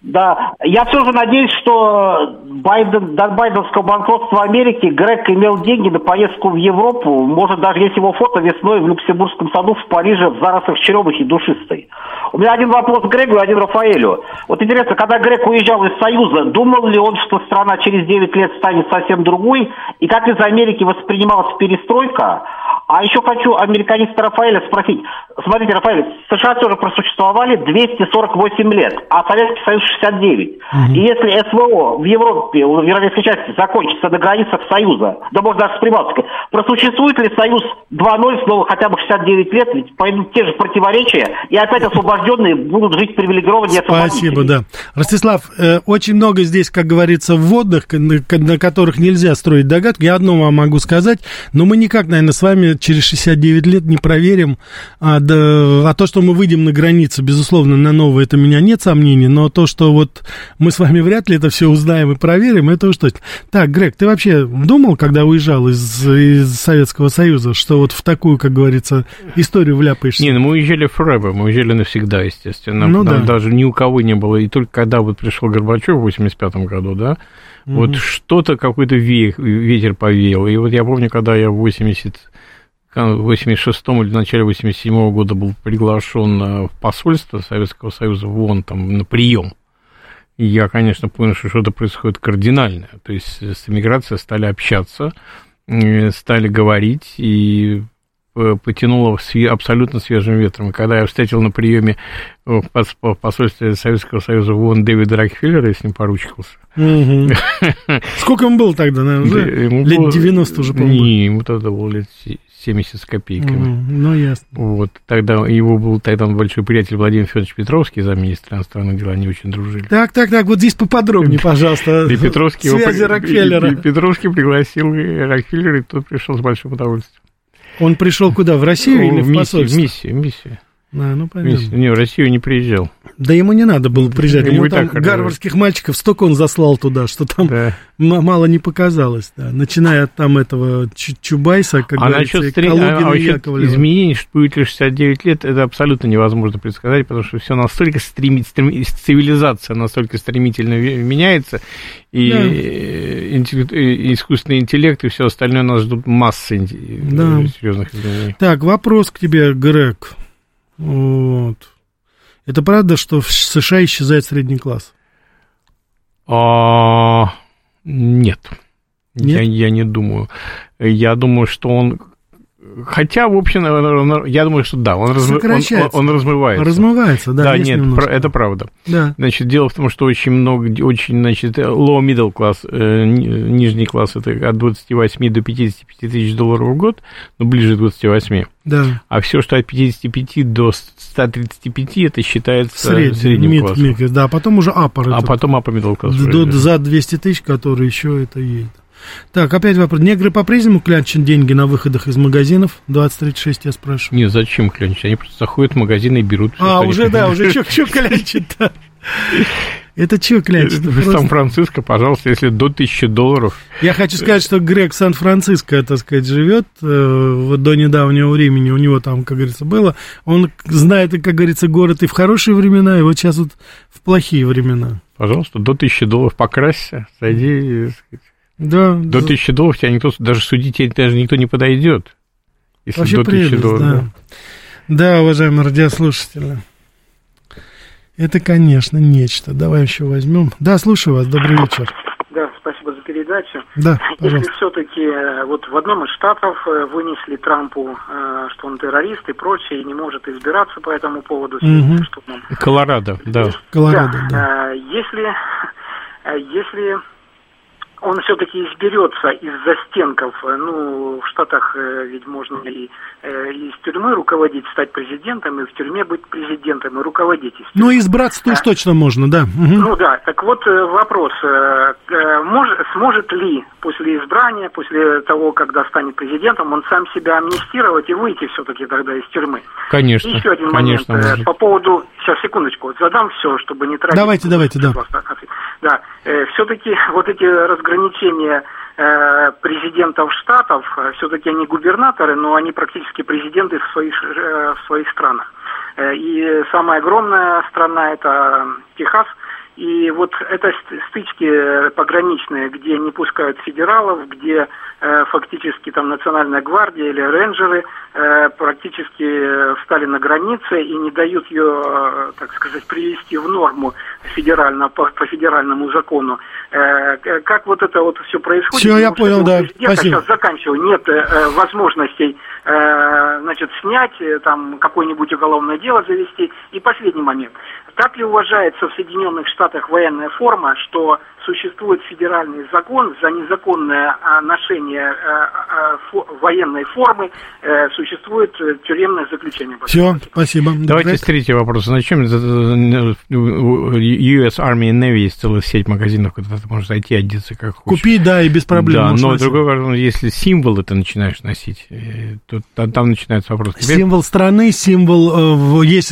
Да, я все же надеюсь, что Байден, до байденского банкротства Америки Грег имел деньги на поездку в Европу. Может, даже есть его фото весной в Люксембургском саду в Париже в зарослях черемухи душистой. У меня один вопрос к Грегу и один Рафаэлю. Вот интересно, когда Грег уезжал из Союза, думал ли он, что страна через 9 лет станет совсем другой? И как из Америки воспринималась перестройка? А еще хочу американиста Рафаэля спросить. Смотрите, Рафаэль, США тоже просуществовали 248 лет, а Советский Союз 69. И если СВО в Европе, в европейской части закончится на границах Союза, да может даже с Прибалтикой, просуществует ли Союз 2.0 снова хотя бы 69 лет, ведь пойдут те же противоречия, и опять освобожденные будут жить привилегированнее Спасибо, да. Ростислав, э, очень много здесь, как говорится, вводных, на, на которых нельзя строить догадки. Я одно вам могу сказать, но мы никак, наверное, с вами через 69 лет не проверим. А, да, а то, что мы выйдем на границу, безусловно, на новое, это у меня нет сомнений, но то, что вот мы с вами вряд ли это все узнаем и проверим, это уж точно. Так, Грег, ты вообще думал, когда уезжал из, из Советского Союза, что вот в такую, как говорится, историю вляпаешься? Не, ну мы уезжали forever, мы уезжали навсегда, естественно. Ну Нам да. Даже ни у кого не было. И только когда вот пришел Горбачев в 85 году, да, вот что-то, какой-то ве- ветер повеял. И вот я помню, когда я в 80 в 86-м или в начале 87-го года был приглашен э, в посольство Советского Союза в ООН там, на прием. И я, конечно, понял, что что-то происходит кардинальное. То есть с эмиграцией стали общаться, э, стали говорить, и потянуло абсолютно свежим ветром. И когда я встретил на приеме в посольстве Советского Союза в ООН Дэвида Рокфеллера, я с ним поручился. Сколько ему было тогда, наверное? Лет 90 уже, по-моему. Не, ему тогда было лет 70 с копейками. Ну, ясно. Вот, тогда его был тогда большой приятель Владимир Федорович Петровский, замминистра иностранных дел, они очень дружили. Так, так, так, вот здесь поподробнее, пожалуйста. И Петровский Связи Рокфеллера. Петровский пригласил Рокфеллера, и тот пришел с большим удовольствием. Он пришел куда, в Россию или в, в посольство? В миссию, в миссию. А, ну, понятно. Не, в Россию не приезжал. Да ему не надо было приезжать. Ему, ему там гарвардских мальчиков столько он заслал туда, что там да. мало не показалось. Да. Начиная от там этого Чубайса, как а говорится, насчет, стри... а, а изменений, что будет лишь 69 лет, это абсолютно невозможно предсказать, потому что все настолько стремит, стремит, цивилизация настолько стремительно меняется, и да. искусственный интеллект и все остальное нас ждут массы да. серьезных изменений. Так, вопрос к тебе, Грег. Вот. Это правда, что в США исчезает средний класс? А, нет. нет? Я, я не думаю. Я думаю, что он Хотя, в общем, я думаю, что да, он, разм... он, он, он размывается. Размывается, да. Да, нет, немножко. это правда. Да. Значит, дело в том, что очень много, очень, значит, low middle класс, э, нижний класс, это от 28 до 55 тысяч долларов в год, ну, ближе к 28. Да. А все, что от 55 до 135, это считается Средний, средним мид, классом. Мид, да, а потом уже upper. А потом upper middle класс. До, за 200 тысяч, которые еще это едет. Так, опять вопрос. Негры по-прежнему клянчат деньги на выходах из магазинов? 2036 я спрашиваю. Не, зачем клянчат? Они просто заходят в магазин и берут. Все, а, уже, да, уже что клянчат-то? Это что клянчат? Просто... Сан-Франциско, пожалуйста, если до 1000 долларов. Я хочу сказать, что Грег Сан-Франциско, так сказать, живет э, до недавнего времени, у него там, как говорится, было. Он знает, как говорится, город и в хорошие времена, и вот сейчас вот в плохие времена. Пожалуйста, до 1000 долларов покрасься, зайди, да. До 1000 долларов тебя никто, даже судить тебе даже никто не подойдет. Если Вообще до 1000 прелесть, долларов. Да. да, уважаемые радиослушатели. Это, конечно, нечто. Давай еще возьмем. Да, слушаю вас. Добрый вечер. Да, спасибо за передачу. Да, пожалуйста. Если все-таки э, вот в одном из штатов э, вынесли Трампу, э, что он террорист и прочее, и не может избираться по этому поводу. Угу. Что нам... Колорадо, да. Колорадо, да. да. Если, если он все-таки изберется из застенков. Ну, в Штатах э, ведь можно и э, из тюрьмы руководить, стать президентом, и в тюрьме быть президентом, и руководить. Из ну, избраться-то уж точно можно, да. Угу. Ну да, так вот э, вопрос. Может, сможет ли после избрания, после того, когда станет президентом, он сам себя амнистировать и выйти все-таки тогда из тюрьмы? Конечно. И еще один конечно, момент. Может. По поводу... Сейчас, секундочку. Вот задам все, чтобы не тратить... Давайте, давайте, да. Да. Все-таки вот эти разграничения э, президентов штатов, э, все-таки они губернаторы, но они практически президенты в своих, э, в своих странах. И самая огромная страна это Техас. И вот это стычки пограничные, где не пускают федералов, где э, фактически там Национальная гвардия или рейнджеры э, практически встали на границе и не дают ее, э, так сказать, привести в норму федерально, по, по федеральному закону. Э, как вот это вот все происходит? Все, я понял, да. Спасибо. Сейчас заканчиваю. Нет э, возможностей, э, значит, снять, э, там, какое-нибудь уголовное дело завести. И последний момент. Так ли уважается в Соединенных Штатах военная форма, что существует федеральный закон за незаконное а, ношение а, а, военной формы, э, существует э, тюремное заключение. Все, спасибо. Давайте с третьего вопроса начнем. US Army and Navy есть целая сеть магазинов, куда ты можешь зайти, одеться как хочешь. Купи, да, и без проблем. Да, но носить. другой вопрос, если символы ты начинаешь носить, э, то там начинается вопрос. Теперь... Символ страны, символ, есть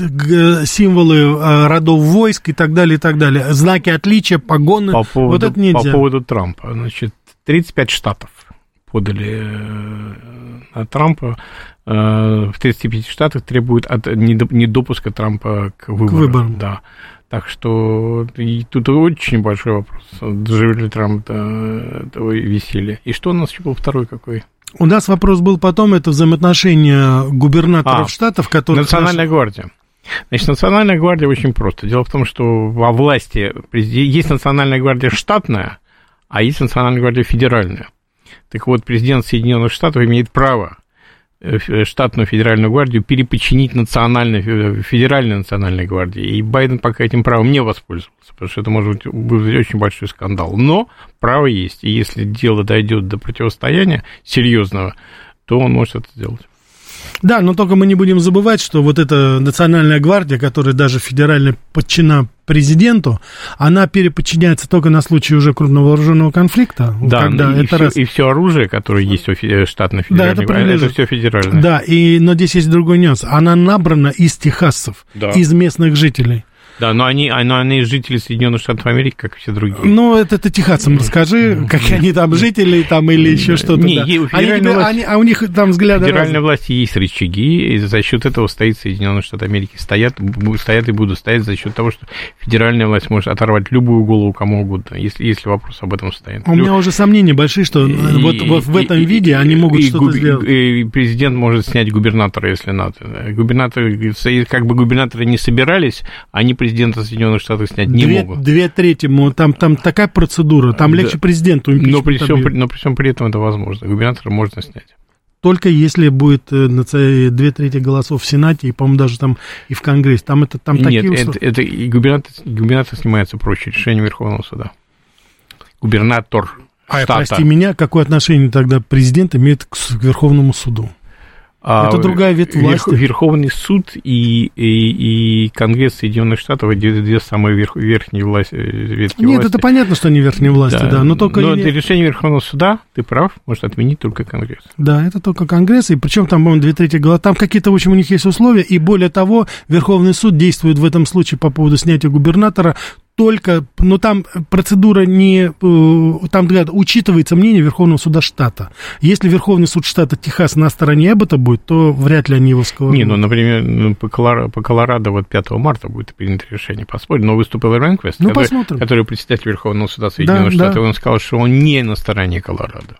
символы родов войск и так далее, и так далее. Знаки отличия, погоны. По поводу вот это нельзя. По поводу Трампа. Значит, 35 штатов подали э, на Трампа. Э, в 35 штатах требуют от недопуска Трампа к выборам. К выборам. Да. Так что и тут очень большой вопрос. Доживет ли Трамп до этого веселья? И что у нас еще был второй какой? У нас вопрос был потом, это взаимоотношения губернаторов а, штатов, которые... Национальная наши... гвардия. Значит, Национальная гвардия очень просто. Дело в том, что во власти есть Национальная гвардия штатная, а есть Национальная гвардия федеральная. Так вот, президент Соединенных Штатов имеет право э, штатную федеральную гвардию переподчинить национальной, э, федеральной национальной гвардии. И Байден пока этим правом не воспользовался, потому что это может быть очень большой скандал. Но право есть, и если дело дойдет до противостояния серьезного, то он может это сделать. Да, но только мы не будем забывать, что вот эта национальная гвардия, которая даже федерально подчина президенту, она переподчиняется только на случай уже крупного вооруженного конфликта. Да, когда и, это все, раз... и все оружие, которое есть у штатной федеральной да, это, это все федеральное. Да, и, но здесь есть другой нюанс. Она набрана из техасцев, да. из местных жителей. Да, но они, но они жители Соединенных Штатов Америки, как все другие. Ну, это ты техасцам расскажи, как они там жители там или еще что-то. Не, да. у они, власть, они, а у них там взгляды Федеральной разные. власти есть рычаги, и за счет этого стоит Соединенные Штаты Америки. Стоят, стоят и будут стоять за счет того, что федеральная власть может оторвать любую голову кому угодно, если, если вопрос об этом стоит. У меня уже сомнения большие, что и, вот, вот в этом и, виде и, они могут что-то сделать. И президент может снять губернатора, если надо. Губернаторы, как бы губернаторы не собирались, они президента Соединенных Штатов снять не две, могут. Две трети, там, там такая процедура, там да. легче президенту но при, всем, но при всем при этом это возможно. Губернатора можно снять. Только если будет э, две трети голосов в Сенате, и, по-моему, даже там и в Конгрессе. Там это там Нет, такие это, это и губернатор, губернатор снимается проще решением Верховного суда. Губернатор а, штата. прости меня, какое отношение тогда президент имеет к Верховному суду? А это другая ветвь власти. Верховный суд и, и, и Конгресс Соединенных Штатов две, две самые верх, верхние власти, ветки Нет, власти. это понятно, что они верхние власти, да. да но только... Но или... решение Верховного суда, ты прав, может отменить только Конгресс. Да, это только Конгресс, и причем там, по-моему, две трети голосов. Там какие-то, в общем, у них есть условия, и более того, Верховный суд действует в этом случае по поводу снятия губернатора только, ну там процедура не, э, там говорят, учитывается мнение Верховного суда штата. Если Верховный суд штата Техас на стороне Эббота будет, то вряд ли они его сковырнут. Не, ну, например, ну, по, Колорадо, по Колорадо вот 5 марта будет принято решение, поспорим, но выступил Ренквест, ну, который, который председатель Верховного суда Соединенных да, Штатов, да. он сказал, что он не на стороне Колорадо.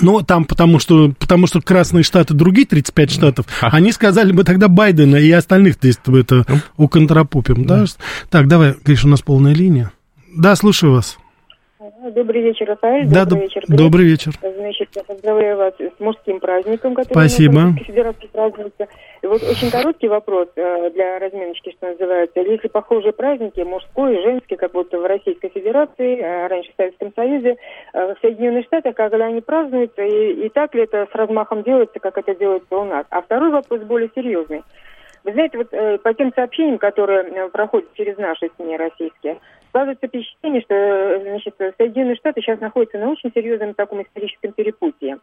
Ну, там потому что, потому что красные штаты, другие 35 штатов, а. они сказали бы тогда Байдена и остальных то это ну. уконтрапупим, да? да? Так, давай, Гриш, у нас полная линия. Да, слушаю вас. Добрый вечер, Рафаэль. Да, добрый вечер. Гриш. Добрый вечер. Значит, я поздравляю вас с мужским праздником, который Спасибо. в Федерации празднуется. И вот очень короткий вопрос э, для разминочки, что называется. Если похожие праздники, мужской и женский, как будто в Российской Федерации, э, раньше в Советском Союзе, э, в Соединенных Штатах, когда они празднуются, и, и так ли это с размахом делается, как это делается у нас? А второй вопрос более серьезный. Вы знаете, вот э, по тем сообщениям, которые э, проходят через наши СМИ российские, складывается впечатление, что значит, Соединенные Штаты сейчас находятся на очень серьезном таком историческом перепутье.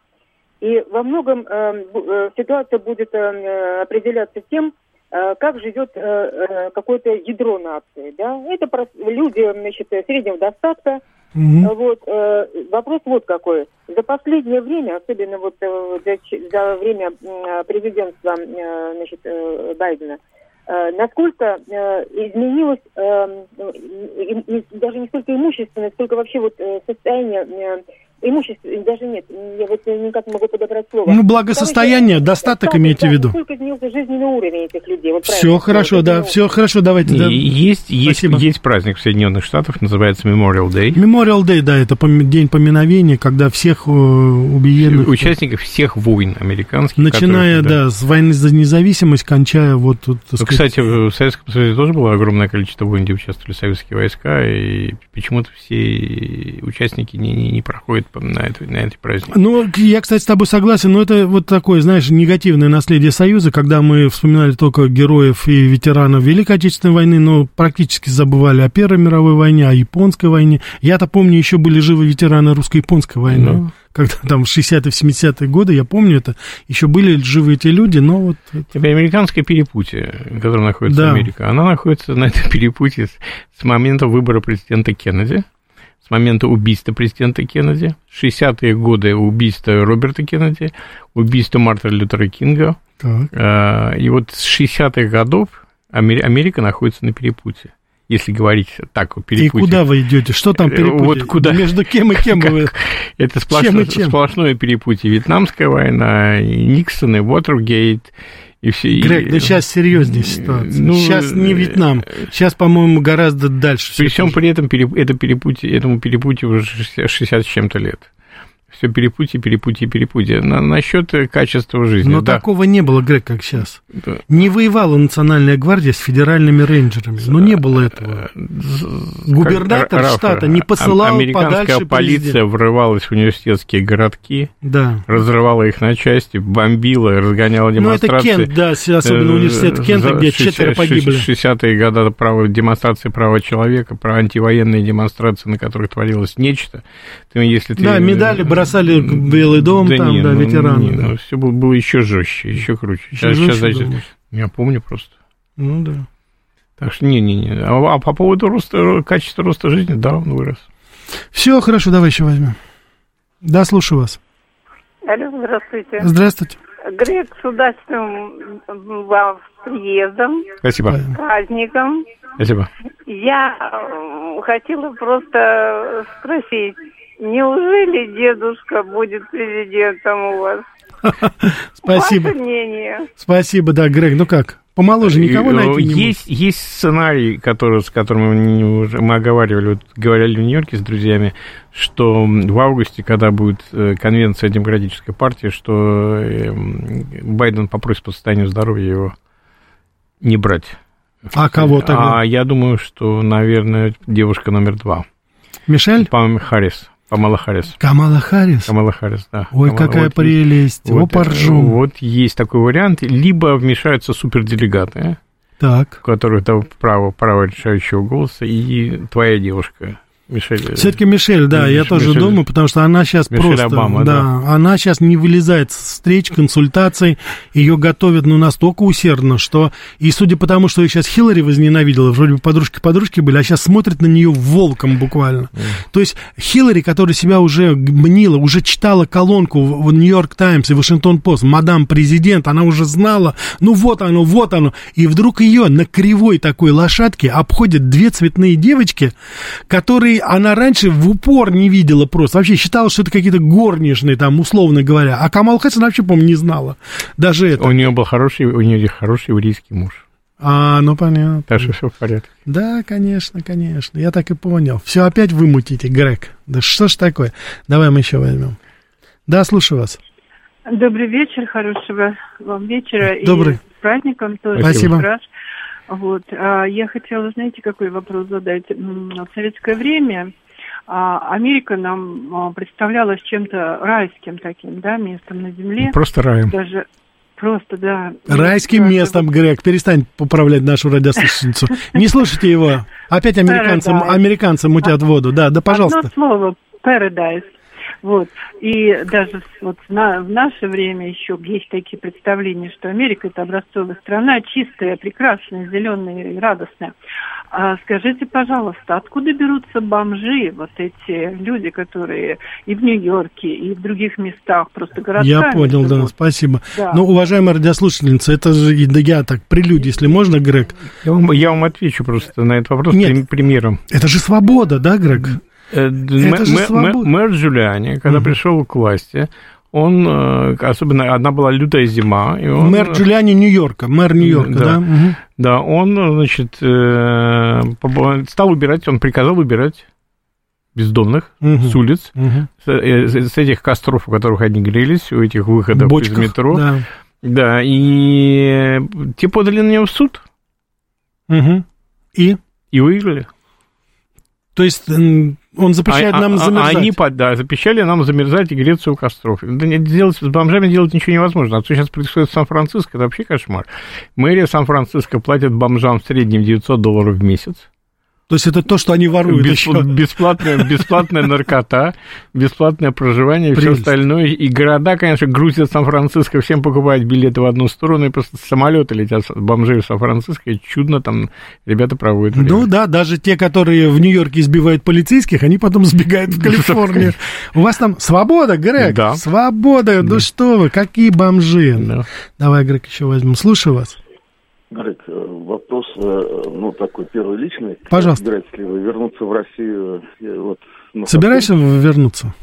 И во многом э, э, ситуация будет э, определяться тем, э, как живет э, э, какое-то ядро нации. Да? Это люди значит, среднего достатка. Mm-hmm. Вот, э, вопрос вот какой. За последнее время, особенно вот э, за, за время э, президентства э, значит, э, Байдена, э, насколько э, изменилось э, э, даже не столько имущественно, сколько вообще вот э, состояние э, имущество даже нет, я вот никак не могу подобрать слово. Ну, благосостояние, Короче, достаток имеете в виду. Сколько изменился жизненный уровень этих людей. Вот все хорошо, да, все хорошо, давайте. Да. Есть, есть, есть праздник в Соединенных Штатах, называется Memorial Day. Memorial Day, да, это день поминовения, когда всех э, убиенных... Участников всех войн американских. Начиная, которые, да, да, с войны за независимость, кончая вот... вот ну, сказать... Кстати, в Советском Союзе тоже было огромное количество войн, где участвовали советские войска, и почему-то все участники не, не, не проходят на, это, на эти праздники. Ну, я, кстати, с тобой согласен, но это вот такое, знаешь, негативное наследие Союза, когда мы вспоминали только героев и ветеранов Великой Отечественной войны, но практически забывали о Первой мировой войне, о Японской войне. Я-то помню, еще были живы ветераны русско-японской войны. Ну когда там в 60-е, 70-е годы, я помню это, еще были живы эти люди, но вот... Это американское перепутье, которое находится да. Америка, она находится на этом перепутье с момента выбора президента Кеннеди, с момента убийства президента Кеннеди, 60-е годы убийства Роберта Кеннеди, убийства Мартина Лютера Кинга. Так. А, и вот с 60-х годов Америка находится на перепутье если говорить так, перепутье. И куда вы идете? Что там э, перепутье? Вот куда? Между кем и кем вы? Это сплошное, сплошное перепутье. Вьетнамская война, и Никсон, и Уотергейт, и все, Грег, ну сейчас серьезнее ситуация. Ну, сейчас не Вьетнам, сейчас, по-моему, гораздо дальше. При всем при этом это перепутье, этому перепутью уже 60 с чем-то лет. Все перепутье, перепутье, перепутье. На, насчет качества жизни. Но да. такого не было, Грег, как сейчас. Да. Не воевала национальная гвардия с федеральными рейнджерами. Ну, не было этого. Губернатор Раф, штата не посылал Американская подальше полиция президента. врывалась в университетские городки, Да. разрывала их на части, бомбила, разгоняла Ну, это демонстрации. Кент, да, особенно Э, университет Кента, где 60 четверо погибли. 60-е годы права, демонстрации права человека, про антивоенные демонстрации, на которых творилось нечто. Ты, если ты, Да, медали бросали в Белый дом, там, не, да, ну, ветераны. не, да. ну, все было, было еще жестче, еще круче. Ещё Сейчас, жестче, сейчас, значит, думаешь? я помню просто. Ну, да. Так что не-не-не. А, а по поводу роста, качества роста жизни, да, он вырос. Все, хорошо, давай еще возьмем. Да, слушаю вас. Алло, здравствуйте. Здравствуйте. Грек, с удачным вам приездом, Спасибо. праздником. Спасибо. Я э, хотела просто спросить, неужели дедушка будет президентом у вас? Спасибо. Ваше мнение? Спасибо, да, Грег. Ну как, помоложе никого э, найти не есть, есть сценарий, который, с которым мы, уже- мы оговаривали, вот, говорили в Нью-Йорке с друзьями, что в августе, когда будет э, конвенция демократической партии, что э, м, Байден попросит по состоянию здоровья его не брать. А кого тогда? А я думаю, что, наверное, девушка номер два. Мишель? Пам Харрис. Памела Харрис. Камала Харрис? Камала Харрис, да. Ой, Камала- какая вот прелесть. О, Вот, э, поржу. вот есть такой вариант. Либо вмешаются суперделегаты, Так. у которых там право, право решающего голоса, и твоя девушка, Мишель. Все-таки Мишель, да, я Миш- тоже Мишель- думаю, потому что она сейчас Мишель просто, Обама, да, она сейчас не вылезает с встреч, консультаций, ее готовят, ну, настолько усердно, что, и судя по тому, что ее сейчас Хиллари возненавидела, вроде бы подружки-подружки были, а сейчас смотрит на нее волком буквально. То есть Хиллари, которая себя уже мнила, уже читала колонку в Нью-Йорк Таймс и Вашингтон Пост, мадам президент, она уже знала, ну вот оно, вот оно, и вдруг ее на кривой такой лошадке обходят две цветные девочки, которые она раньше в упор не видела просто. Вообще считала, что это какие-то горничные, там, условно говоря. А Камал Хэс она вообще, по-моему, не знала. Даже это. У нее был хороший, у нее хороший еврейский муж. А, ну понятно. Так что все в порядке. Да, конечно, конечно. Я так и понял. Все опять вы мутите, Грег. Да что ж такое? Давай мы еще возьмем. Да, слушаю вас. Добрый вечер, хорошего вам вечера. Добрый. И с праздником тоже. Спасибо. Раш. Вот. а, я хотела, знаете, какой вопрос задать? В советское время а, Америка нам а, представлялась чем-то райским таким, да, местом на земле. Просто раем. Даже просто, да. Райским Даже местом, Грег. Перестань поправлять нашу радиослушательницу. Не слушайте его. Опять американцы, Paradise. американцы мутят воду. Да, да, пожалуйста. Одно слово paradise. Вот. И даже вот на- в наше время еще есть такие представления, что Америка это образцовая страна, чистая, прекрасная, зеленая и радостная. А скажите, пожалуйста, откуда берутся бомжи, вот эти люди, которые и в Нью-Йорке, и в других местах, просто городками Я понял, да, живут? спасибо. Да. Ну, уважаемая радиослушательница, это же, да я так, прелюдия, если можно, Грег. Я вам, я вам отвечу просто на этот вопрос Нет. прим- примером. Это же свобода, да, Грег? Э, Мэр Джулиани, когда пришел к власти, он, э, особенно одна была лютая зима, и он, Мэр Джулиани Нью-Йорка, мэр Нью-Йорка, да? Да. Мгм. да, он, значит, э, стал убирать, он приказал убирать бездомных Мгм. с улиц, Мгм. с, э, с этих костров, у которых они грелись, у этих выходов Бочках, из метро. да. Да, и те подали на него в суд Мгм. И? и выиграли. То есть он запрещает А- нам а- а- замерзать? Они да, запрещали нам замерзать и греться у костров. Да нет, делать, с бомжами делать ничего невозможно. А то сейчас происходит в Сан-Франциско, это вообще кошмар. Мэрия Сан-Франциско платит бомжам в среднем 900 долларов в месяц. То есть это то, что они воруют Бесп- еще? бесплатная, бесплатная наркота, бесплатное проживание и все остальное. И города, конечно, грузят Сан-Франциско, всем покупают билеты в одну сторону, и просто самолеты летят бомжей в Сан-Франциско, и чудно там ребята проводят время. Ну да, даже те, которые в Нью-Йорке избивают полицейских, они потом сбегают в Калифорнию. У вас там свобода, Грег? Да. Свобода, ну что вы, какие бомжи. Да. Давай, Грег, еще возьмем. Слушаю вас. Грег, ну, такой первый личный. Пожалуйста. Собираетесь ли вы вернуться в Россию? э, Вот, ну, Собираешься вернуться?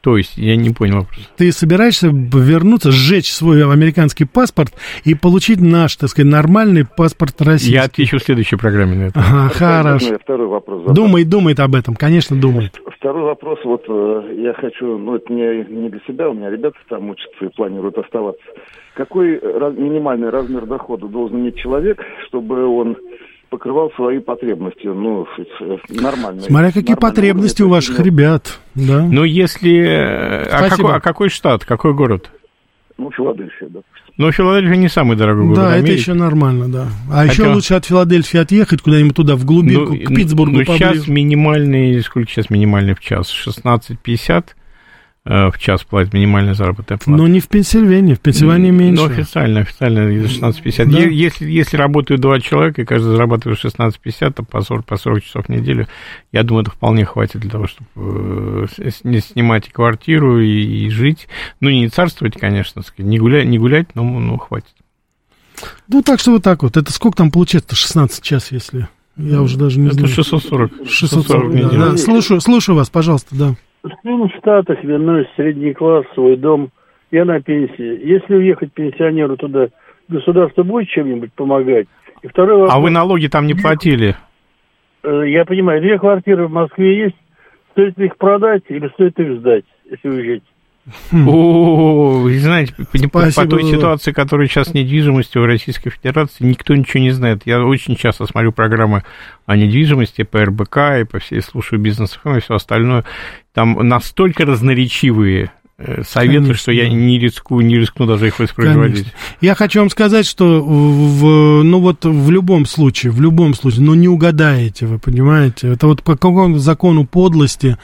То есть, я не понял вопрос. Ты собираешься вернуться, сжечь свой американский паспорт и получить наш, так сказать, нормальный паспорт России? Я отвечу в следующей программе на это. Ага, хорошо. я второй вопрос задам? Думай, думает об этом, конечно, думает. Второй вопрос, вот э, я хочу, ну это не, не для себя, у меня ребята там учатся и планируют оставаться. Какой раз- минимальный размер дохода должен иметь человек, чтобы он покрывал свои потребности, ну, нормально. Смотря какие потребности у ваших ребят, да. Ну, если... э, А Спасибо. какой, а какой штат, какой город? Ну, Филадельфия, допустим. Ну, Филадельфия не самый дорогой город Да, это Америки. еще нормально, да. А еще Хотя- лучше от Филадельфии отъехать куда-нибудь туда, в глубинку, к Питтсбургу ну, сейчас поближе. минимальный, сколько сейчас минимальный в час? 16,50 э, в час платит минимальная заработная плата. Но не в Пенсильвании, в Пенсильвании меньше. Ну, официально, официально 16,50. Да. Если, если работают два человека, и каждый зарабатывает 16,50, то по 40, по 40 часов в неделю, я думаю, это вполне хватит для того, чтобы э, с- не снимать и квартиру, и, и жить. Ну, не царствовать, конечно, не гулять, не гулять но ну, хватит. Ну, так что вот так вот. Это сколько там получается? 16 час, если... Я уже даже не Это знаю. 640. 640, да, неделю. да. Слушаю, слушаю вас, пожалуйста, да. Ну, в Штатах вернусь, средний класс, свой дом. Я на пенсии. Если уехать пенсионеру туда, государство будет чем-нибудь помогать? И второй вопрос. А вы налоги там не платили? Э, Я понимаю, две квартиры в Москве есть. Стоит ли их продать или стоит их сдать, если уезжать? О, вы знаете, по, той ситуации, которая сейчас с недвижимостью в Российской Федерации, никто ничего не знает. Я очень часто смотрю программы о недвижимости по РБК и по всей слушаю бизнес и все остальное. Там настолько разноречивые советы, Конечно, что я да. не рискую, не рискну даже их воспроизводить. Конечно. Я хочу вам сказать, что в, ну вот в любом случае, в любом случае, ну не угадаете, вы понимаете. Это вот по какому закону подлости,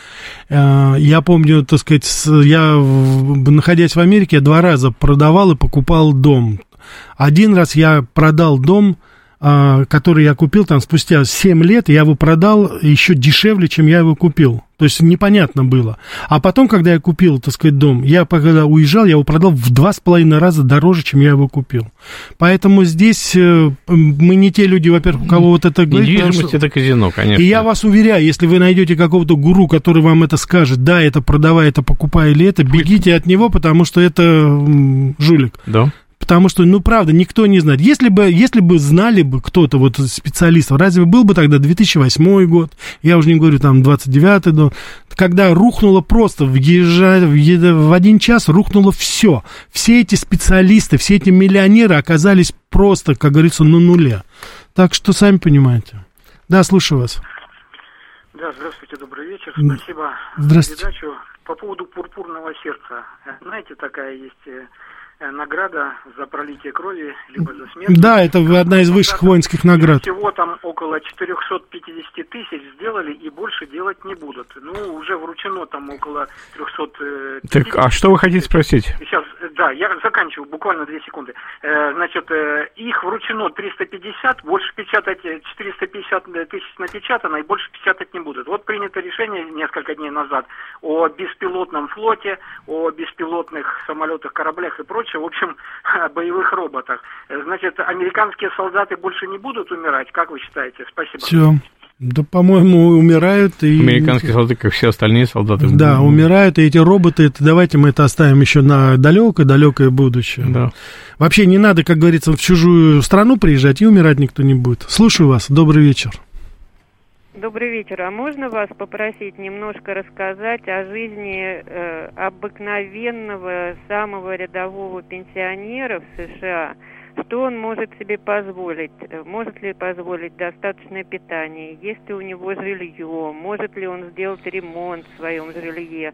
э, я помню, так сказать, с- я, находясь в Америке, я два раза продавал и покупал дом. Один раз я продал дом, который я купил там спустя 7 лет, я его продал еще дешевле, чем я его купил. То есть непонятно было. А потом, когда я купил, так сказать, дом, я когда уезжал, я его продал в два с половиной раза дороже, чем я его купил. Поэтому здесь э, мы не те люди, во-первых, у кого вот это Недвижимость что- это казино, конечно. и я вас уверяю, если вы найдете какого-то гуру, который вам это скажет, да, это продавай, это покупай или это, бегите от него, потому что это жулик. Да. Потому что, ну, правда, никто не знает. Если бы, если бы знали бы кто-то, вот, специалистов, разве был бы тогда 2008 год, я уже не говорю, там, 29-й, до- когда рухнуло просто, въезжая, в один час рухнуло все. Все эти специалисты, все эти миллионеры оказались просто, как говорится, на нуле. Так что, сами понимаете. Да, слушаю вас. Да, здравствуйте, добрый вечер. Спасибо здравствуйте. за передачу. По поводу пурпурного сердца. Знаете, такая есть э, награда за пролитие крови, либо за смерть. Да, это одна из высших воинских наград. Всего там около 450 тысяч сделали и больше делать не будут. Ну, уже вручено там около 300... э, Так, а что вы хотите спросить? Сейчас, э, да, я заканчиваю, буквально две секунды. Э, Значит, э, их вручено 350, больше печатать э, 450 тысяч напечатано, и больше печатать не будут. Вот принято решение несколько дней назад о беспилотном флоте, о беспилотных самолетах, кораблях и прочее, в общем, о боевых роботах. Э, Значит, американские солдаты больше не будут умирать, как вы считаете? Спасибо. Все. Да, по-моему, умирают и... Американские солдаты, как все остальные солдаты. Да, умирают, и эти роботы, это, давайте мы это оставим еще на далекое-далекое будущее. Да. Вообще не надо, как говорится, в чужую страну приезжать, и умирать никто не будет. Слушаю вас, добрый вечер. Добрый вечер. А можно вас попросить немножко рассказать о жизни э, обыкновенного самого рядового пенсионера в США? Что он может себе позволить? Э, Может ли позволить достаточное питание? Есть ли у него жилье? Может ли он сделать ремонт в своем жилье?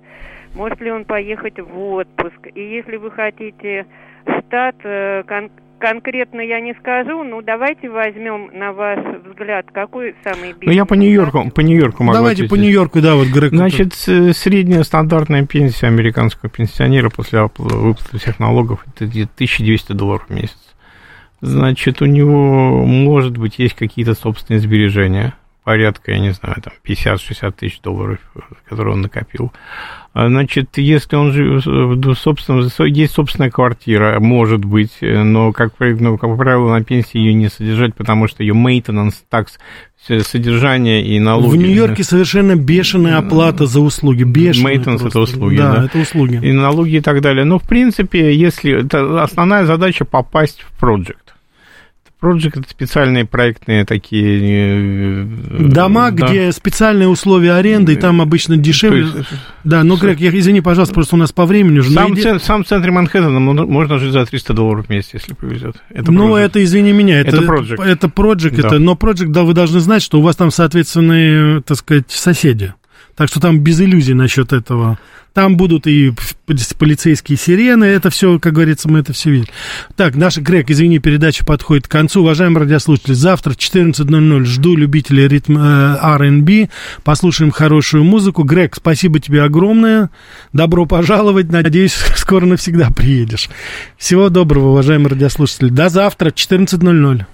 Может ли он поехать в отпуск? И если вы хотите штат, э, кон- конкретно я не скажу, ну давайте возьмем на ваш взгляд, какой самый Ну, я по Нью-Йорку, по Нью-Йорку могу Давайте по ответить. Нью-Йорку, да, вот Грег. Значит, с- средняя стандартная пенсия американского пенсионера после выплаты всех налогов это где-то 1200 долларов в месяц. Значит, у него, может быть, есть какие-то собственные сбережения, порядка, я не знаю, там 50-60 тысяч долларов, которые он накопил. А, Значит, если он живет, в собственном, есть собственная квартира, может быть, но, как, ну, как правило, на пенсии ее не содержать, потому что ее maintenance, такс, содержание и налоги. В Нью-Йорке совершенно бешеная оплата за услуги. Бешеная Maintenance это услуги, да, да. это услуги. И налоги и так далее. Но, в принципе, если... Это основная задача попасть в проект. Project это специальные проектные такие... э, Дома, да. где специальные условия аренды, и там обычно дешевле. Есть, да, ну, Грег, я, извини, пожалуйста, просто у нас по времени уже. Сам, иде... сам в центре Манхэттена можно жить за 300 долларов в месяц, если повезет. Это ну, project. это, извини меня, это, это Project. Это Project, да. это, но Project, да, вы должны знать, что у вас там, соответственно, так сказать, соседи. Так что там без иллюзий насчет этого. Там будут и полицейские сирены, это все, как говорится, мы это все видим. Так, наш Грег, извини, передача подходит к концу. Уважаемые радиослушатели, завтра в 14.00 жду любителей ритм э, R&B, послушаем хорошую музыку. Грег, спасибо тебе огромное, добро пожаловать, надеюсь, скоро навсегда приедешь. Всего доброго, уважаемые радиослушатели. До завтра, 14.00.